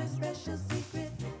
my special secret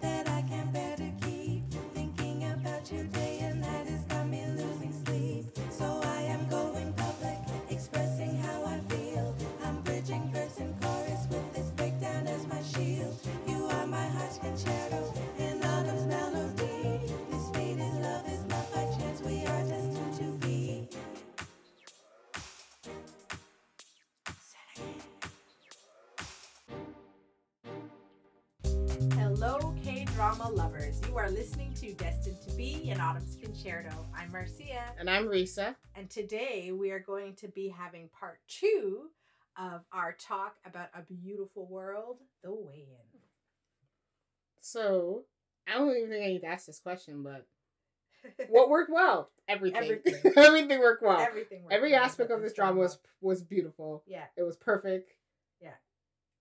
to Destined to Be an Autumn's Concerto. I'm Marcia, And I'm Risa. and today we are going to be having part two of our talk about a beautiful world, the way in. So, I don't even think I need to ask this question, but what worked well? Everything. Everything. Everything worked well. Everything. worked Every well aspect of this drama drama. was was beautiful. yeah, It was perfect. Yeah.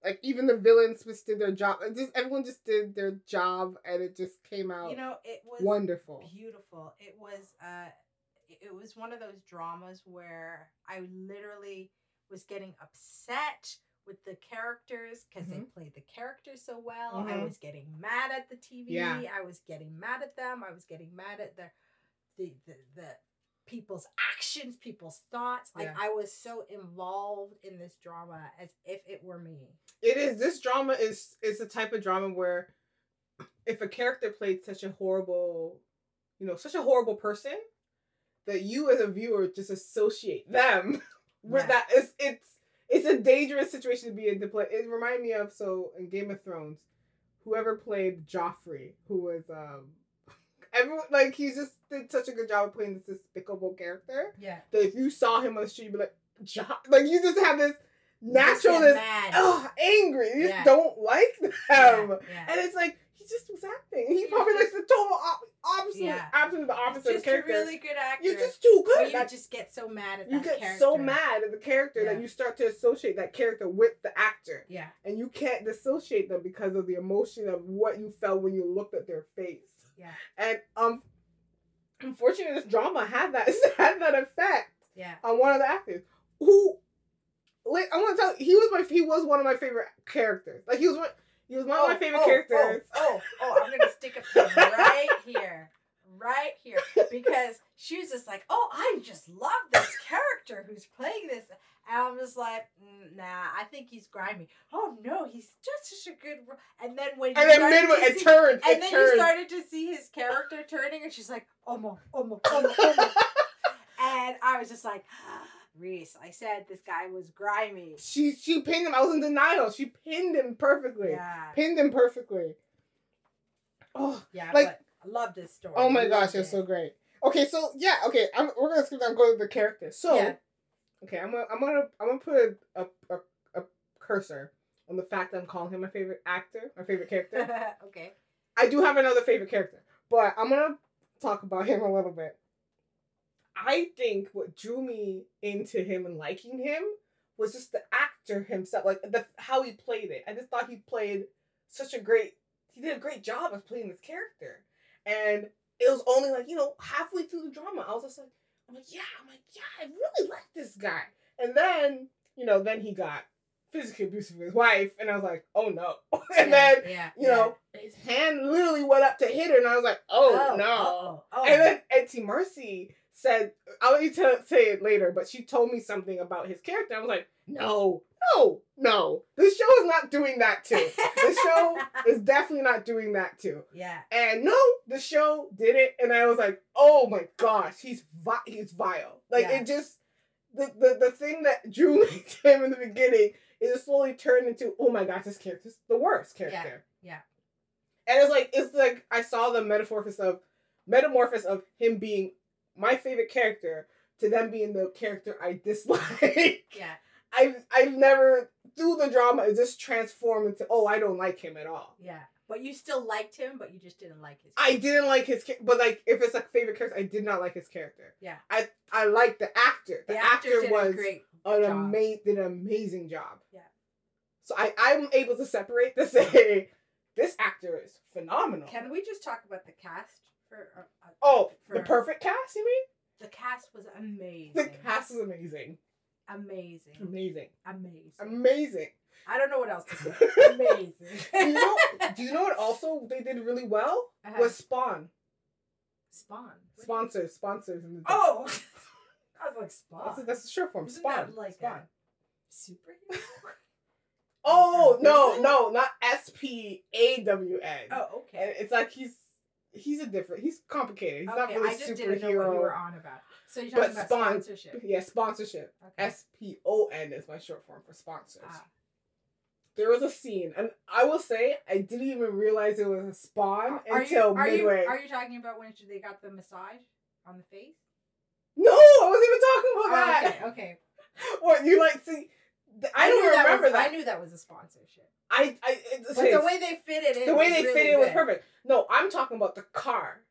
Like even the villains just did their job. Just everyone just did their job, and it just came out you know it was wonderful. beautiful. It was uh, it was one of those dramas where I literally was getting upset with the characters because they Mhm. played the characters so well. I Mhm. was getting mad at the TV. Yeah. I was getting mad at them. I was getting mad at the the, the people's actions, people's thoughts. Like Yeah. I was so involved in this drama as if it were me. It is this drama is is the type of drama where if a character played such a horrible, you know, such a horrible person, that you as a viewer just associate them with Yeah. that. It's it's it's a dangerous situation to be in to play. It reminded me of so in Game of Thrones, whoever played Joffrey, who was um everyone like he just did such a good job of playing this despicable character Yeah. that if you saw him on the street, you'd be like, jo- like you just have this You just natural get this mad. oh, angry. You just don't like them. Yeah, yeah. And it's like, he just was acting. He probably just- like the total op- opposite, Yeah. absolutely the opposite of just character. really good actor. You're just too but good. you That- just get so mad at you get character. so mad at the character Yeah. that you start to associate that character with the actor. Yeah. And you can't dissociate them because of the emotion of what you felt when you looked at their face. Yeah. And um unfortunately this drama had that had that effect Yeah. on one of the actors who like I want to tell you, he was my he was one of my favorite characters. Like he was one he was one of my favorite characters. Oh, oh, oh, I'm gonna stick a pin right here. Right here. Because she was just like, Oh, I just love this character who's playing this. And I'm just like, "Mm, nah, I think he's grimy. Oh no, he's just such a good ro-" and then when And then midway it see- turned. and it then you started to see his character turning, and she's like, "Omo, omo, omo, omo," and I was just like, "Reese, I said this guy was grimy." she she pinned him. I was in denial. She pinned him perfectly. Yeah, Pinned him perfectly. Oh, yeah. Like- but love this story. oh my gosh, it's so great. Okay, so yeah, okay, I'm, we're gonna skip down, go to the characters. So, Yeah. okay, I'm gonna, I'm gonna, I'm gonna put a, a, a, a cursor on the fact that I'm calling him my favorite actor, my favorite character. okay. I do have another favorite character, but I'm gonna talk about him a little bit. I think what drew me into him and liking him was just the actor himself, like the how he played it. I just thought he played such a great. He did a great job of playing this character, and it was only like you know halfway through the drama, I was just like, I'm like, yeah, I'm like, yeah, I really like this guy. And then you know, then he got physically abusive with his wife, and I was like, oh no. and yeah, then yeah, you know, his hand literally went up to hit her, and I was like, oh, oh no. oh, oh. And then Auntie Mercy said, I'll let you tell, say it later, but she told me something about his character. I was like, no, no, no. This show is not doing that too. the show is definitely not doing that too. yeah, And no, the show did it, and I was like, oh my gosh, he's vi- he's vile. Like Yeah. it just the, the the thing that drew me to him in the beginning it slowly turned into, oh my gosh, this character's the worst character. yeah. yeah. And it's like it's like I saw the metamorphosis of metamorphosis of him being my favorite character to them being the character I dislike. yeah. I've I've never through the drama it just transformed into oh I don't like him at all. Yeah. But you still liked him, but you just didn't like his. I didn't like his but like if it's a favorite character I did not like his character. Yeah. I I like the actor. The, The actor, was an amazing, did an amazing job. Yeah. So I I'm able to separate to say this actor is phenomenal. Can we just talk about the cast for? Uh, uh, oh, for, the perfect cast, you mean? The cast was amazing. The cast is amazing. Amazing, Amazing. amazing. Amazing. I don't know what else to say. amazing. do you know do you know what also they did really well? Uh-huh. Was Spawn. Spawn? Sponsors, sponsors in the Oh, I was like That's, Spawn. that's the short form. Isn't Spawn. that like Spawn. a superhero? Oh no, no, not S P A W N. oh, okay. it's like he's he's a different. He's complicated. He's not really I just didn't know what you superhero. were on about. So you're But talking about sponsorship. Yeah, sponsorship. S P O N is my short form for sponsors. Ah. There was a scene, and I will say I didn't even realize it was a spawn Are until you, are midway. You, are you talking about when they got the massage on the face? no, I wasn't even talking about Oh, that. okay, okay. What you like? See, th- I, don't knew that remember was, that. I knew that was a sponsorship. I, I, it's, But the way they fit it in, the way they really fit it was perfect. No, I'm talking about the car.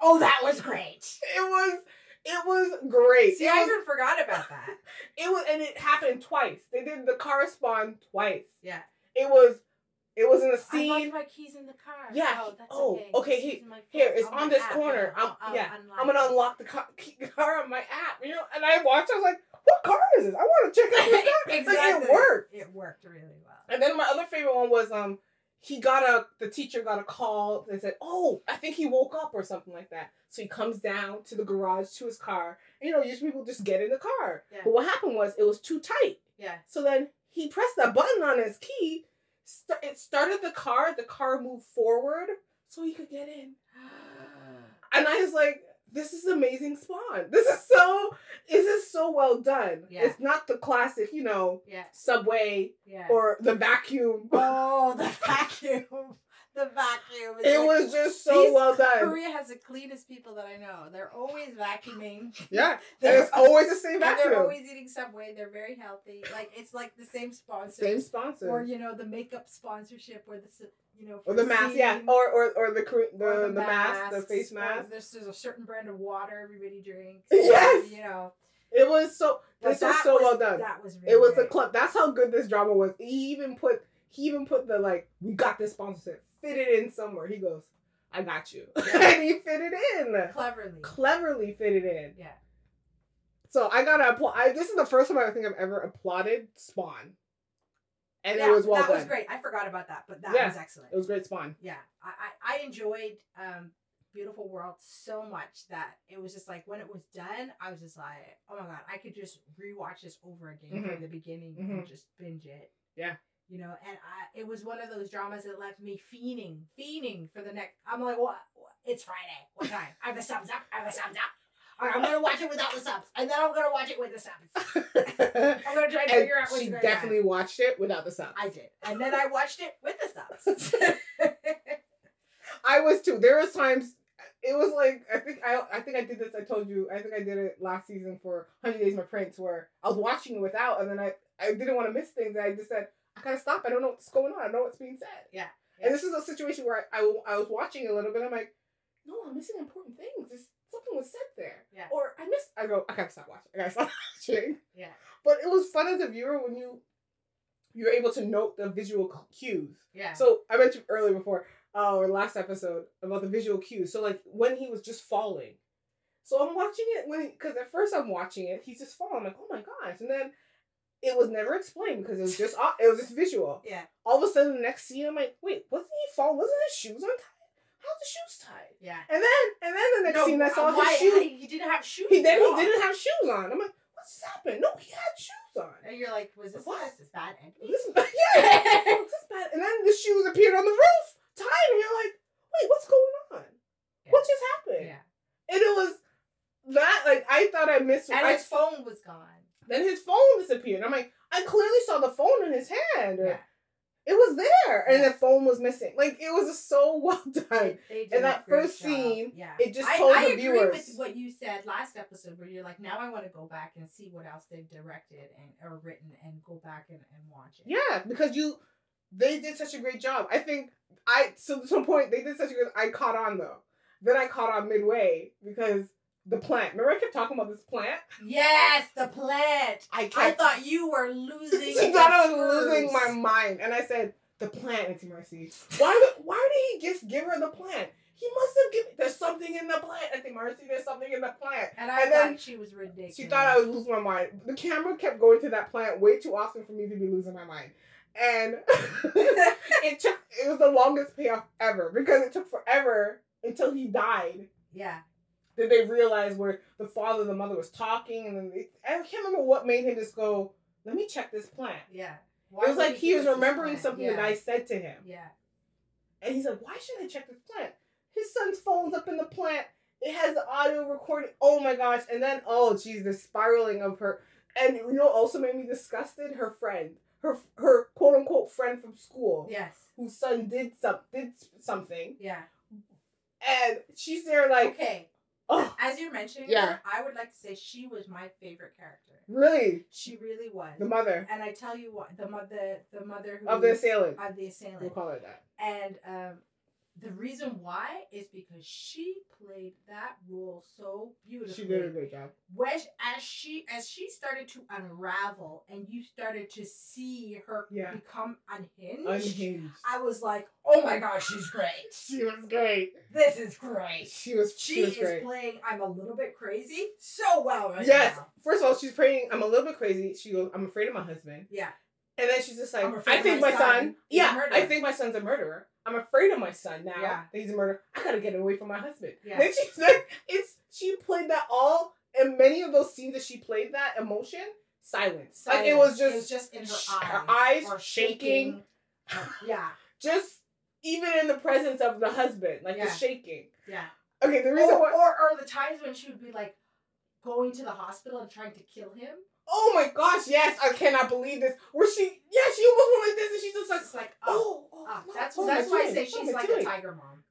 Oh, that was great. It was, it was great. See, it I was, even forgot about that. it was, and it happened twice. They did the car spawn twice. Yeah. It was, it was in a scene. I left my keys in the car. Yeah. Oh, that's Oh, okay. okay, he- Here, it's on on this app, corner. I'm, I'll- I'll yeah, unlock I'm gonna unlock the car, car on my app. You know, and I watched. I was like, "What car is this? I want to check out this car." exactly. Like, it worked. It worked really well. And then my other favorite one was um he got a the teacher got a call and said, Oh, I think he woke up or something like that. So he comes down to the garage to his car. And, you know, usually people just get in the car. Yeah. But what happened was it was too tight. Yeah. So then he pressed that button on his key. St- it started the car. The car moved forward so he could get in. And I was like, this is amazing spawn. This is so this is so well done. Yeah. It's not the classic, you know, Yeah. subway Yeah. or the vacuum. oh, the vacuum. The vacuum. is It like- was just so well done. Korea has the cleanest people that I know. They're always vacuuming. Yeah. It's always the same and they're always eating Subway. They're very healthy. Like it's like the same sponsor. Same sponsor. Or you know the makeup sponsorship, or the you know or the mask, yeah. Or or or the the, or the, mask, the face mask. There's, there's a certain brand of water everybody drinks. Yes! You know. It was so this was so well done. That was really It was the great. club. That's how good this drama was. He even put he even put the like, we got this sponsorship. Fit it in somewhere. He goes, I got you. and he fit it in. cleverly. Cleverly fit it in. Yeah. So I gotta applaud. I, this is the first time I think I've ever applauded Spawn, and yeah, it was well that done. was great. I forgot about that, but that Yeah. was excellent. It was great Spawn. yeah, I, I, I enjoyed um, Beautiful World so much that it was just like when it was done, I was just like, oh my god, I could just rewatch this over again Mhm. from the beginning and Mhm. just binge it. Yeah. You know, and I, it was one of those dramas that left me fiending, fiending for the next. I'm like, what? It's Friday. What time? I have the subs up. I have the subs up. All right, I'm gonna watch it without the subs, and then I'm gonna watch it with the subs. I'm gonna try and to figure out what's she going definitely on. watched it without the subs. I did, and then I watched it with the subs. I was too. There was times it was like I think I I think I did this. I told you. I think I did it last season for Hundred Days My Prince, where I was watching it without, and then I I didn't want to miss things. I just said Stop. I don't know what's going on. I don't know what's being said. Yeah, And this is a situation where I, I, I was watching a little bit. I'm like, no, I'm missing important things. There's, something was said there. Yeah. Or I missed. I go. I gotta stop watching. I gotta stop watching. yeah, But it was fun as a viewer when you you're able to note the visual cues. yeah. So I mentioned earlier before, uh, or last episode about the visual cues. So like when he was just falling, so I'm watching it when because at first I'm watching it, he's just falling. I'm like, oh my gosh, and then it was never explained because it was just it was just visual. yeah, All of a sudden, the next scene, I'm like, wait, wasn't he fall? Wasn't his shoes untied? How's the shoes tied? yeah. And then and then the next scene, I saw uh, why, his shoes. He didn't have shoes. He then he didn't have shoes on. I'm like, what's happening? No, he had shoes on. And you're like, was this What? this bad editing? This is yeah. this bad. And then the shoes appeared on the roof, tied, and you're like, wait, what's going on? What just happened? Yeah. And it was that like I thought I missed. And I, his phone was gone. Then his phone disappeared. I'm like, I clearly saw the phone in his hand. Yeah. It was there, and the phone was missing. Like it was so well done. They did And that first job. scene, yeah. It just I, told I the agree viewers. with what you said last episode, where you're like, now I want to go back and see what else they've directed and or written, and go back and, and watch it. Yeah, because you, they did such a great job. I think I so to some point they did such a good. I caught on though. Then I caught on midway because the plant. Remember I kept talking about this plant. Yes, the plant. I kept. I thought you were losing. she thought I was losing my mind, and I said the plant, Auntie Mercy. Why? Why did he just give her the plant? he must have given. There's something in the plant. Think Marcy, there's something in the plant. And I And thought then she was ridiculous. She thought I was losing my mind. The camera kept going to that plant way too often for me to be losing my mind. And it took it was the longest payoff ever because it took forever until he died. Yeah. Did they realize where the father and the mother was talking and then they, I can't remember what made him just go, let me check this plant. Yeah. it was like he was remembering something yeah. that I said to him. Yeah. And he's like, why should I check this plant? His son's phone's up in the plant. It has the audio recording. Oh my gosh. And then, oh geez, the spiraling of her. And you know also made me disgusted? Her friend. Her her quote unquote friend from school. Yes. Whose son did some did something. Yeah. And she's there like, okay. Oh As you're mentioning Yeah. her, I would like to say she was my favorite character. really? She really was. The mother and I tell you what, the mother, the mother who of the assailant. of the assailant. We'll call her that. and um, the reason why is because she played that role so beautifully. She did a great job. when as she as she started to unravel and you started to see her Yeah. become unhinged, Unhinged. I was like, oh my gosh, she's great. She was great. This is great. She was She, she was is great. playing I'm a little bit crazy so well right Yes. now. First of all, she's playing. I'm a little bit crazy. She goes, I'm afraid of my husband. Yeah. And then she's just like, I think my my son son. Yeah. I think my son's a murderer. I'm afraid of my son now. Yeah. That he's a murderer. I gotta get away from my husband. Yeah. Then she's like, it's she played that all and many of those scenes that she played that emotion, silence. Like it was just, just in her eyes. her eyes or shaking. Uh, yeah, just even in the presence of the husband, like Yeah. the shaking. yeah. Okay, the Or, reason why. or or the times when she would be like going to the hospital and trying to kill him. Oh my gosh! Yes, I cannot believe this. Where she? Yeah, she almost went like this, and she's just like, It's like oh, oh, oh, what- that's what that's why I say she's like doing? a tiger mom.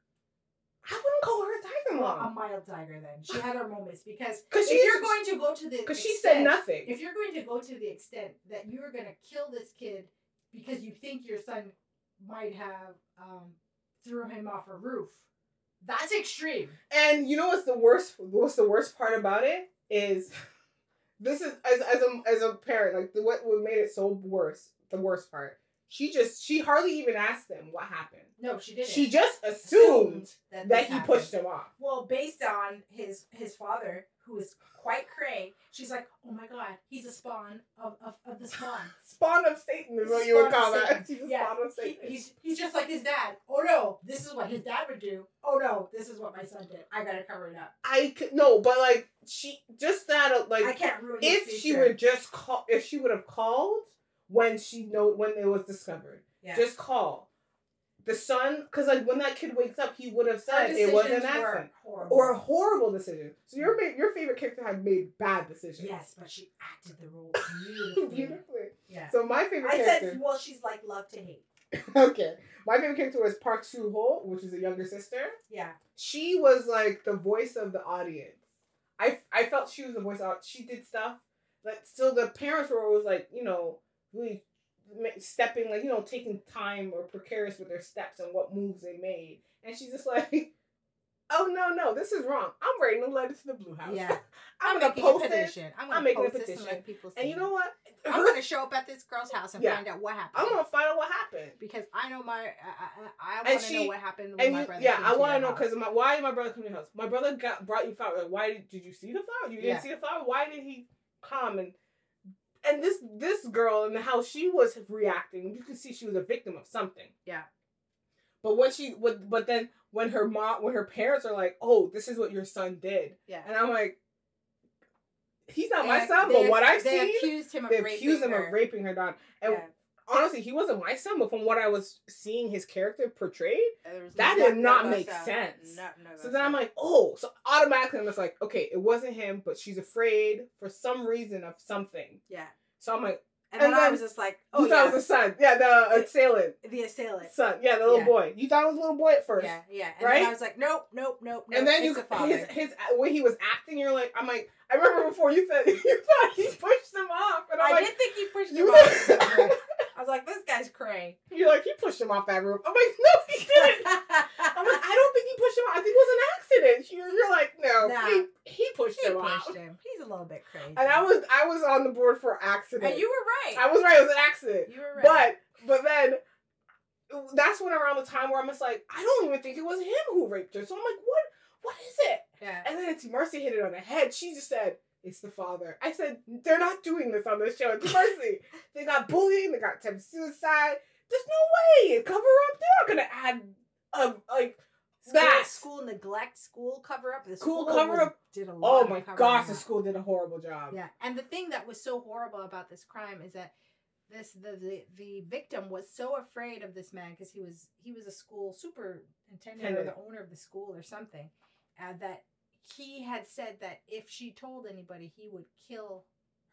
I wouldn't call her a tiger Well, a mild tiger then. She had her moments because because if she's you're going to go to the because she said extent- nothing. if you're going to go to the extent that you're going to kill this kid because you think your son might have um, threw him off a roof, that's extreme. And you know what's the worst? What's the worst part about it is, this is as as a as a parent like the, what what made it so worse. The worst part. She just she hardly even asked them what happened. No, she didn't. She just assumed that, that he happened. pushed him off. Well, based on his his father, who is quite cray, she's like, oh my god, he's a spawn of, of, of the spawn. Spawn of Satan is what you would call that. A Yeah, spawn of He, Satan. he's he's just like his dad. Oh no, this is what his dad would do. Oh no, this is what my son did. I gotta cover it up. I could no, but like she just that uh, like I can't ruin. if she would just call if she would have called when she know when it was discovered yeah. just call the son because like when that kid wakes up he would have said it was an accident horrible. or a horrible decision so your ma- your favorite character had made bad decisions yes, but she acted the role beautifully. beautifully Yeah. so my favorite I character said, well, she's like love to hate. okay my favorite character was Park Soo Ho which is a younger sister Yeah. she was like the voice of the audience. I, I felt she was the voice out. She did stuff but still the parents were always like you know really stepping like you know taking time or precarious with their steps and what moves they made, and she's just like. Oh no no! This is wrong. I'm writing a letter to the Blue House. Yeah. I'm, gonna post a petition. I'm I'm gonna making a petition. and people see. And you know what? I'm gonna show up at this girl's house and Yeah. find out what happened. I'm gonna find out what happened. because I know my I, I, I want to know what happened when And my you, brother. yeah, I want to know because my why did my brother come to your house? My brother got brought you flowers. Like, why did, did you see the flower? You didn't Yeah. see the flower. Why did he come and and this this girl and how she was reacting? You can see she was a victim of something. Yeah. But when she would, but then when her mom, when her parents are like, "Oh, this is what your son did," yeah. and I'm like, "He's not They my ac- son." But what I've they seen, accused him of they raping accuse him her. of raping her daughter. And Yeah. honestly, he wasn't my son. But from what I was seeing his character portrayed, uh, that no- did not no make sense. No, no So then I'm like, oh, so automatically I'm just like, okay, it wasn't him, but she's afraid for some reason of something. yeah. So I'm like, And, And then, I was just like, oh, you oh thought it was the son, yeah, the assailant the assailant. son, yeah, the little Yeah. boy. You thought it was a little boy at first, Yeah, yeah. And Right? then I was like, nope, nope, nope, nope. and then you the his his uh, when he was acting, you're like, I'm like, I remember before you said you thought he pushed him off, and I'm I like, did think he pushed him off. I was like, this guy's cray. you're like, he pushed him off that roof. I'm like, no, he didn't. I'm like, I don't think he pushed him off. I think it was an accident. You're, you're like, no, Nah. he he pushed he him off. pushed him. Little bit crazy. And I was I was on the board for accident. And you were right. I was right. It was an accident. you were right. But but then that's when around the time where I'm just like, I don't even think it was him who raped her. So I'm like, what? What is it? Yeah. And then it's Mercy hit it on the head. She just said, it's the father. I said, they're not doing this on this show. It's Mercy. they got bullying. They got attempted suicide. There's no way. Cover up. They're not gonna add a like School, school neglect, school cover up. The School school cover up. did a lot. Oh my gosh, the school did a horrible job. Yeah, and the thing that was so horrible about this crime is that this the the, the victim was so afraid of this man because he was he was a school superintendent or the owner of the school or something, uh, that he had said that if she told anybody, he would kill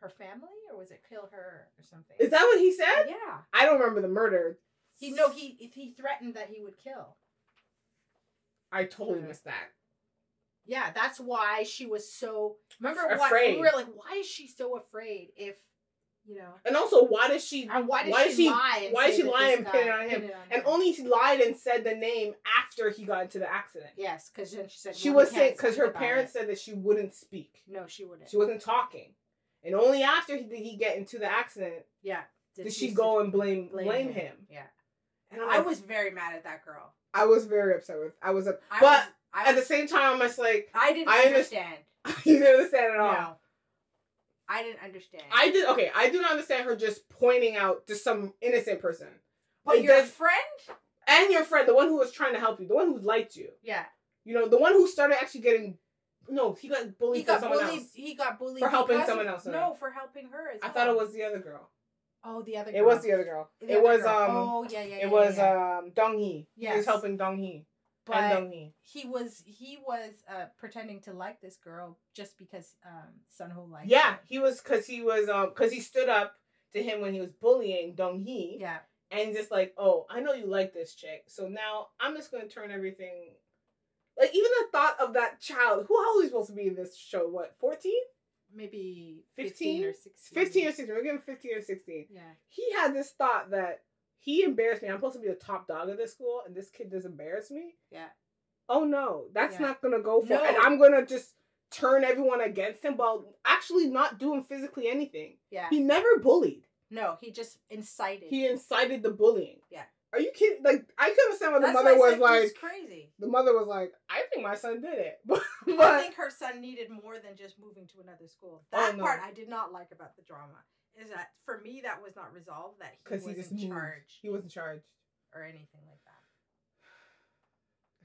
her family or was it kill her or something? Is that what he said? yeah. I don't remember the murder. He no he if he threatened that he would kill. I totally mm-hmm. missed that. Yeah, that's why she was so. Remember why we were like, why is she so afraid? If you know, And also, why does she? and why did Why she, she- lie? And why is she and pinning it on him? it on And him? only she lied and said the name after he got into the accident. yes, because then she said She was saying because her parents it. said that she wouldn't speak. no, she wouldn't. She wasn't talking, and only after he, did he get into the accident yeah, did, she go and blame blame blame, him. him. Yeah, And I'm I like- was very mad at that girl. I was very upset with. I was, up- I but was, I at the same time, I'm just like, I didn't I underst- understand. you didn't understand at all. No, I didn't understand. I did okay. I do not understand her just pointing out to some innocent person but your friend, and your friend, the one who was trying to help you, the one who liked you. yeah, You know, the one who started actually getting. No, he got bullied he got someone bullied. else. He got bullied For helping someone else. No, for helping her. As I well. thought it was the other girl. Oh, the other. Girl. It was the other girl. The it other was girl. um. Oh yeah, yeah. yeah it was yeah. um Dong Hee. He was helping Dong Hee. But and Dong Hee. he was he was uh pretending to like this girl just because um Sun Sunho liked Yeah, her. he was because he was um because he stood up to him when he was bullying Dong Hee. Yeah. and just like, oh, I know you like this chick, so now I'm just gonna turn everything. Like even the thought of that child, who how old is supposed to be in this show? What, 14? Maybe 15? 15 or 16. 15 or 16. We're giving 15 or 16. Yeah. He had this thought that he embarrassed me. I'm supposed to be the top dog of this school, and this kid does embarrass me. Yeah. Oh no, that's Yeah. not gonna go for. No. And I'm gonna just turn everyone against him while actually not doing physically anything. Yeah. He never bullied. No, he just incited. He incited the bullying. Yeah. Are you kidding? Like I can understand what the That's mother was like, crazy. the mother was like, I think my son did it. but I think her son needed more than just moving to another school. Oh, That no. part I did not like about the drama. Is that for me that was not resolved that he was he just in moved. charge He wasn't charged. or anything like that.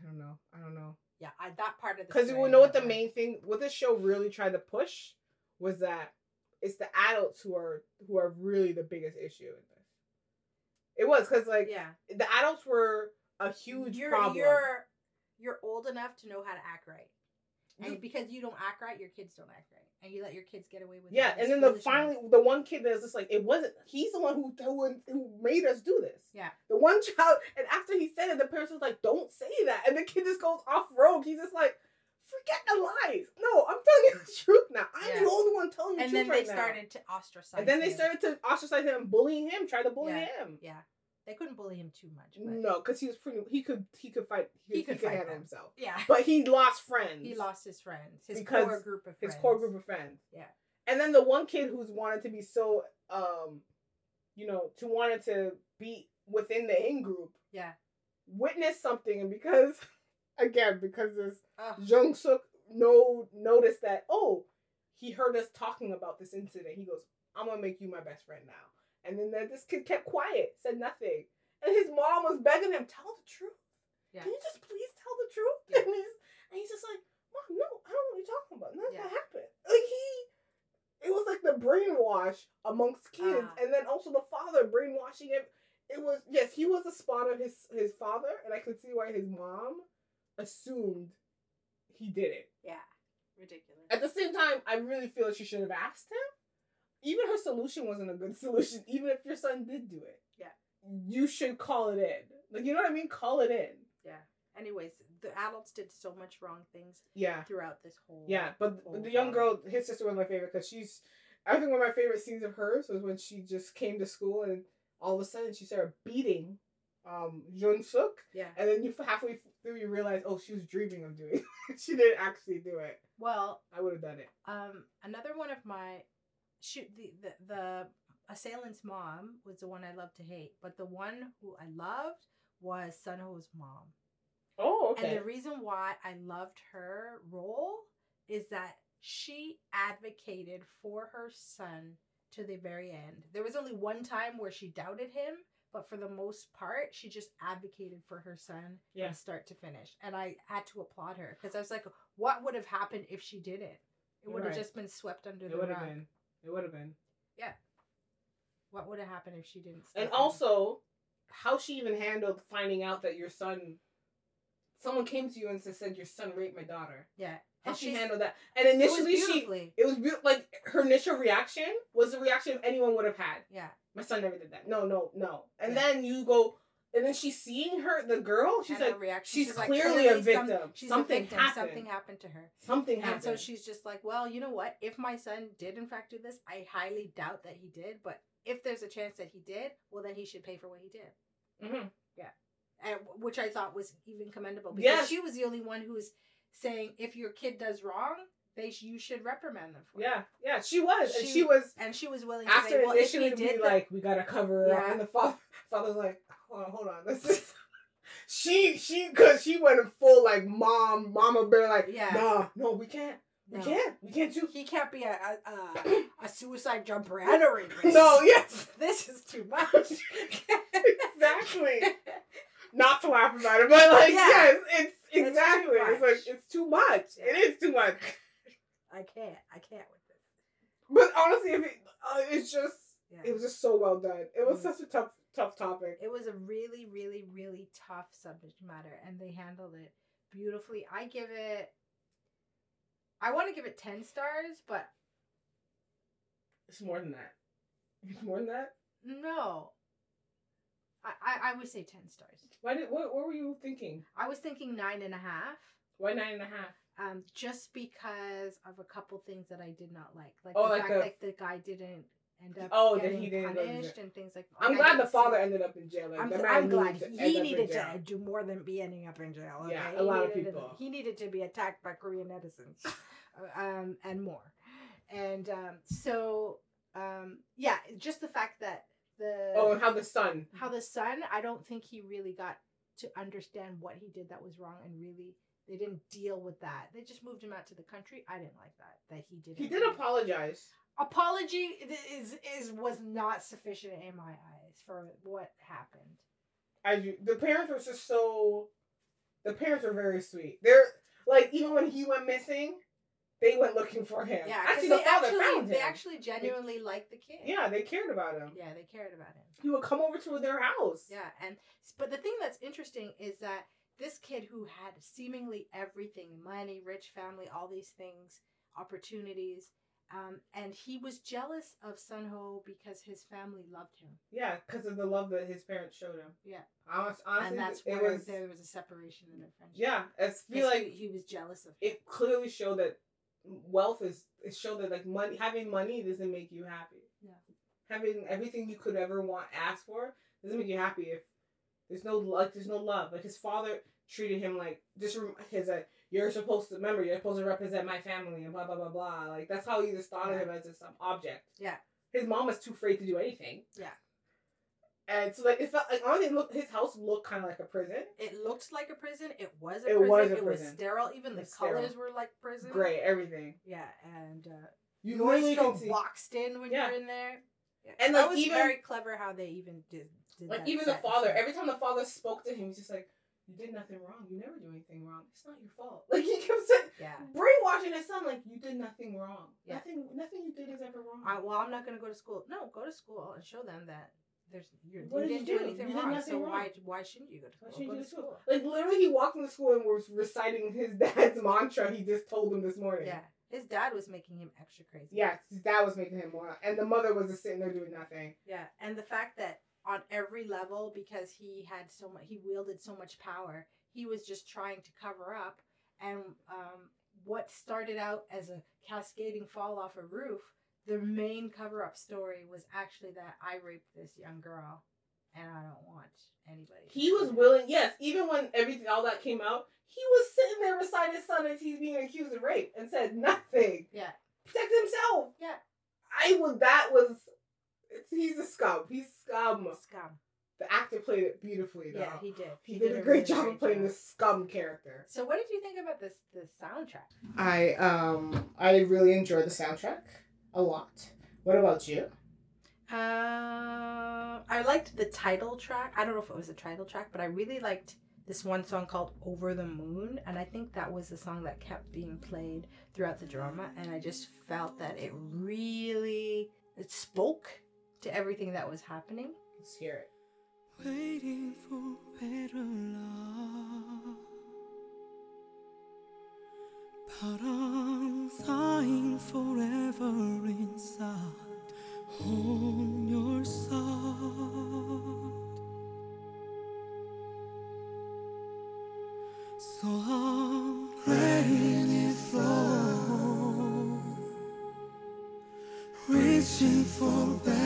I don't know. I don't know. Yeah, I that part of the Because you know what the main thing, what this show really tried to push was that it's the adults who are who are really the biggest issue in this. It was because like yeah the adults were a huge you're, problem. You're you're old enough to know how to act right, and You- because you don't act right, your kids don't act right, and you let your kids get away with yeah, and then the finally the one kid that's just like it wasn't. He's the one who who who made us do this. Yeah. The one child, and after he said it, the parents was like, "Don't say that," and the kid just goes off rogue. He's just like, "Forget the lies. No, I'm telling you the truth now. I'm Yeah. the only one telling you and the then truth they right now." started to ostracize. Him. And then they him. started to ostracize him, bullying him, try to bully Yeah. him. Yeah, they couldn't bully him too much. But No, because he was pretty. He could. He could fight. He, He could, he could fight handle himself. Yeah, But he lost friends. he lost his friends, his core group of friends. his core group of friends. Yeah. And then the one kid who's wanted to be so, um, you know, to wanted to be within the in group, Yeah. witnessed something, and because, again, because this Ugh. Jung Suk no noticed that oh, he heard us talking about this incident. He goes, "I'm gonna make you my best friend now." And then that- this kid kept quiet, said nothing, and his mom was begging him, "Tell the truth. Yeah. Can you just please tell the truth?" Yeah. And he's and he's just like, "Mom, no, I don't know what you're talking about. Nothing Yeah. happened." Like he, it was like the brainwash amongst kids, Ah. and then also the father brainwashing him. It was yes, he was a spawn of his his father, and I could see why his mom assumed he did it. Yeah, ridiculous. At the same time, I really feel like she should have asked him. Even her solution wasn't a good solution, even if your son did do it. Yeah. You should call it in. Like, you know what I mean? Call it in. yeah. Anyways, the adults did so much wrong things Yeah. throughout this whole. Yeah. But whole the young girl, his sister was my favorite because she's, I think one of my favorite scenes of hers was when she just came to school and all of a sudden she started beating um Jun Suk. Yeah. And then you halfway through you realize, oh, she was dreaming of doing it. she didn't actually do it. Well, I would have done it. um, another one of my shoot the the, the Assailant's mom was the one I loved to hate, but the one who I loved was Sunho's mom. Oh, okay. And the reason why I loved her role is that she advocated for her son to the very end. There was only one time where she doubted him, but for the most part, she just advocated for her son Yeah. from start to finish. And I had to applaud her because I was like, what would have happened if she didn't? It would have right. just been swept under it the rug. been. It would have been. Yeah. What would have happened if she didn't? And in? also, how she even handled finding out that your son, someone came to you and said your son raped my daughter. yeah, How and she handled that, and it initially she, it was like her initial reaction was the reaction anyone would have had. yeah, My son never did that. No, no, no. And Yeah. then you go, and then she's seeing her, the girl. She's and like, reaction, she's like, clearly a some- victim. she's Something a victim. happened. Something happened to her. something And happened. so she's just like, well, you know what? If my son did in fact do this, I highly doubt that he did. But if there's a chance that he did, well, then he should pay for what he did. hmm And which I thought was even commendable because Yes. she was the only one who was saying if your kid does wrong, they sh- you should reprimand them for it. Yeah, yeah, she was, and She- she was And she was willing to after say, well, initially to did, that- like, we gotta cover her up, and the father, father's like, hold on, hold on, this is. She she cause she went in full like mom mama bear like Yeah. nah no we can't we No. can't we can't do he can't be a a, a, a suicide jumper and a rapist. no yes this is too much. exactly not to laugh about it but like Yeah. yes it's exactly it's, much. like it's too much it is too much I can't. I can't with this. but honestly if it, uh, it's just Yeah. it was just so well done it was Mm. such a tough tough topic It was a really, really, really tough subject matter, and they handled it beautifully. I give it. I want to give it ten stars, but it's more than that it's more than that no. I, I, I would say ten stars. why did what, what were you thinking I was thinking nine and a half, why nine and a half um, just because of a couple things that I did not like, like Oh, the like fact the- like the guy didn't end up Oh, that getting he didn't punished and things like. I'm glad the didn't see- father ended up in jail. Like, I'm, I'm glad needed to he needed to do more than be ending up in jail. Okay? Yeah, a He lot of needed to- people. he needed to be attacked by Korean netizens, um, and more. And um, so, um, yeah, just the fact that the Oh, and how the son. how the son, I don't think he really got to understand what he did that was wrong, and really they didn't deal with that. They just moved him out to the country. I didn't like that. That he did. He did apologize. Apology is is was not sufficient in my eyes for what happened. As you, the parents were just so. The parents were very sweet. They're like even when he went missing, they went looking for him. Yeah, actually, they the father actually, found him. They actually genuinely liked the kid. yeah, they cared about him. Yeah, they cared about him. He would come over to their house. Yeah, and but the thing that's interesting is that this kid who had seemingly everything money, rich family, all these things, opportunities, um, and he was jealous of Sunho because his family loved him. Yeah, because of the love that his parents showed him. Yeah. Honest, honestly, and that's it where was. there was a separation in their friendship. Yeah, I feel like he, he was jealous of him. it clearly showed that wealth is it showed that like money having money doesn't make you happy. Yeah. Having everything you could ever want ask for doesn't make you happy if there's no like there's no love. Like his father treated him like just his uh, you're supposed to remember you're supposed to represent my family and blah blah blah blah. Like that's how he just thought of him as just some object. Yeah. His mom was too afraid to do anything. Yeah. And so like it felt like honestly look his house looked kind of like a prison. It looked like a prison. It was a It prison. was a it was prison. sterile. Even the sterile. colors were like prison. Gray, everything. Yeah, and uh, You you always feel can see boxed in when Yeah. you're in there. Yeah. And, that like, was even- very clever how they even did. did Like even the father, every time the father spoke to him, he's just like, "You did nothing wrong. You never do anything wrong. It's not your fault." Like he kept saying, Yeah. brainwashing his son, like, "You did nothing wrong. Yeah. Nothing, nothing you did is ever wrong." I, well, I'm not going to go to school. No, go to school and show them that there's you're, What you did didn't you do do? anything You did wrong. nothing so wrong. why why shouldn't you go to Why school? shouldn't Go you to go to school. like literally, he walked into school and was reciting his dad's mantra he just told him this morning. Yeah, his dad was making him extra crazy. Yeah, his dad was making him more, and the mother was just sitting there doing nothing. Yeah, and the fact that on every level, because he had so much, he wielded so much power, he was just trying to cover up. And um, what started out as a cascading fall off a roof, the main cover up story was actually that I raped this young girl, and I don't want anybody. He was willing. Yes, even when everything all that came out, he was sitting there beside his son as he's being accused of rape and said nothing. Yeah, Protect himself. yeah. I would. That was It's, he's a scum. He's scum. Scum. The actor played it beautifully though. Yeah, he did. He, did, a great job really of playing job. the scum character. So, what did you think about this the soundtrack? I um I really enjoyed the soundtrack a lot. What about you? Uh, I liked the title track. I don't know if it was a title track, but I really liked this one song called "Over the Moon," and I think that was the song that kept being played throughout the drama. And I just felt that it really it spoke to everything that was happening. Let's hear it. waiting for better love. But I'm sighing forever inside on your side. So I'm letting it flow, reaching for better life.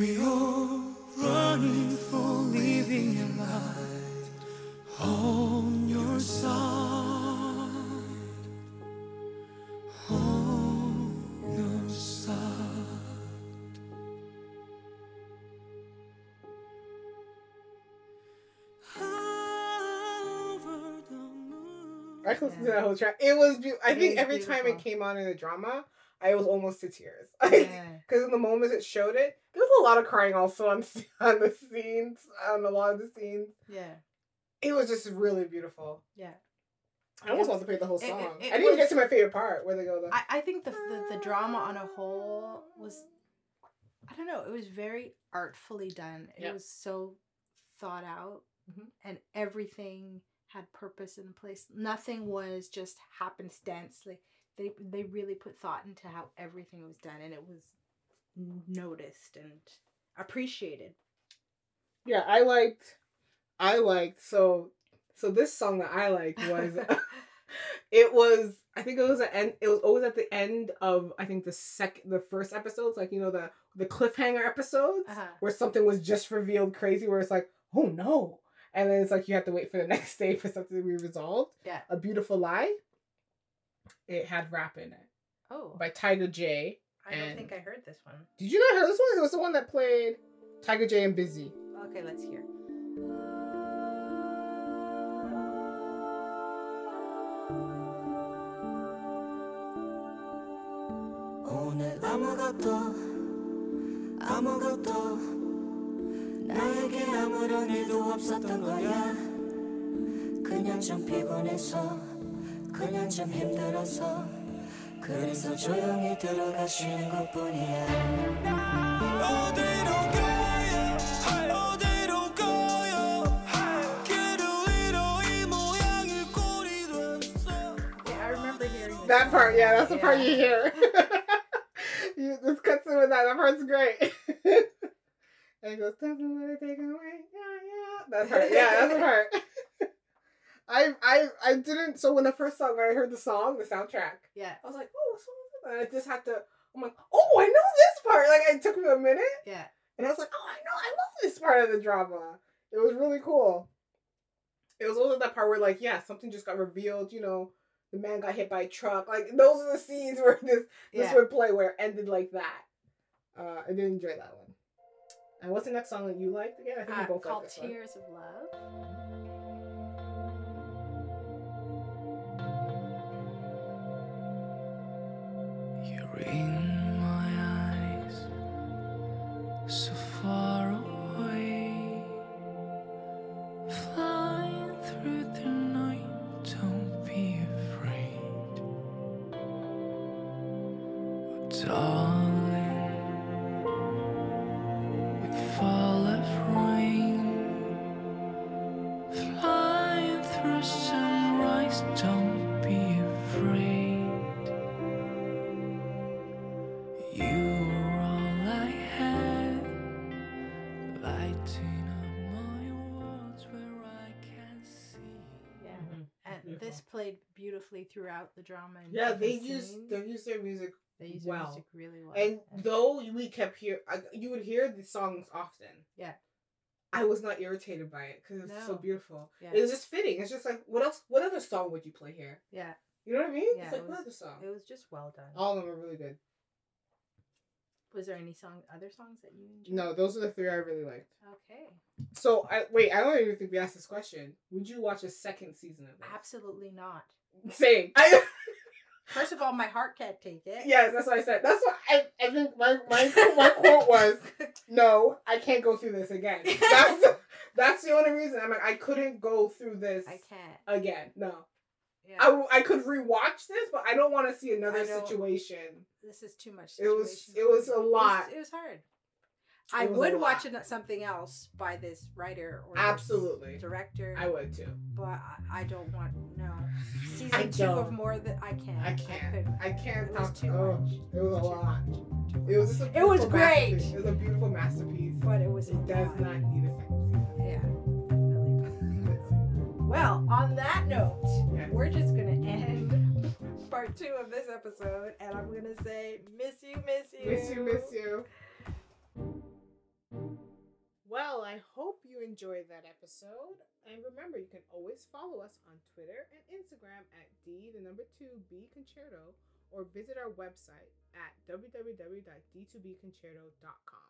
We all running for living a light on your side, on your side. Over the moon. I listened to that whole track. It was. Be- I think is every time it came on in the drama, I was almost to tears. Yeah. Because in the moment it showed it, there was a lot of crying also on on the scenes, on a lot of the scenes. Yeah. It was just really beautiful. Yeah. I almost want to play the whole It- it- song. it I didn't even get to my favorite part where they go. The, I, I think the, the the drama on a whole was I don't know, it was very artfully done. It Yeah. was so thought out Mhm. and everything had purpose in place. Nothing was just happenstance. Like they they really put thought into how everything was done and it was noticed and appreciated. yeah, I liked. I liked so. So this song that I liked was. it was. I think it was at end. It was always at the end of. I think the second, the first episodes, like you know the the cliffhanger episodes. Uh-huh. where something was just revealed crazy where it's like oh no and then it's like you have to wait for the next day for something to be resolved Yeah. a beautiful lie it had rap in it. Oh. By Tiger JK. I don't think I heard this one. Did you not hear this one? It was the one that played Tiger JK and Bizzy. Okay, let's hear. 그냥 좀 힘들어서 그래서 조용히 들어가 쉬는 것뿐이야 어디로 가요 어디로 가요 길을 잃어 이 모양이 꼴이 됐어 Yeah, I remember hearing this that song. part yeah that's the part Yeah. you hear you, this cuts in with that that part's great and it goes doesn't let it take away yeah yeah that part yeah that's the part I I I didn't so when the first song when I heard the song the soundtrack Yeah, I was like, oh, what's wrong with that? And I just had to, I'm like, oh, I know this part. Like, it took me a minute. yeah. And I was like, oh, I know, I love this part of the drama. It was really cool. It was also that part where, like, yeah, something just got revealed, you know, the man got hit by a truck. Like, those are the scenes where this, this Yeah. would play where it ended like that. Uh, I did enjoy that one. And what's the next song that you liked Yeah, I think Uh, we both called liked this one. Tears of Love. You're played beautifully throughout the drama. And Yeah, they used they used their music they used well. music really well. And though we kept hear, I, you would hear the songs often. Yeah. I was not irritated by it because it's so beautiful. Yeah. It was just fitting. It's just like, what else? What other song would you play here? yeah, You know what I mean? Yeah, it's like it what was- other song? it was just well done. All of them are really good. Was there any song, other songs that you enjoyed? No, those are the three I really liked. Okay. So I wait. I don't even think we asked this question. Would you watch a second season of this? Absolutely not. Same. I First of all, my heart can't take it. yes, that's what I said. That's what I. I think my my my quote was, "No, I can't go through this again." That's that's the only reason. I'm like, I couldn't go through this I can't. again. No, Yeah. I, I could rewatch this, but I don't want to see another situation. this is too much. It was it was a It was- lot. It was, hard. I would lot. watch it, something else by this writer or Absolutely. director. I would too. but I, I don't want no I season two of don't. more that I can't. I can't. couldn't. I can't It was too oh, much. It was a lot. It was just a It was great. It was a beautiful masterpiece. But it was a It does lot. not need a Well, on that note, Yes. we're just gonna end part two of this episode, and I'm gonna say, miss you, miss you, Miss you, miss you. Well, I hope you enjoyed that episode. And remember, you can always follow us on Twitter and Instagram at D, the number two, B Concerto, or visit our website at www.d2bconcerto.com.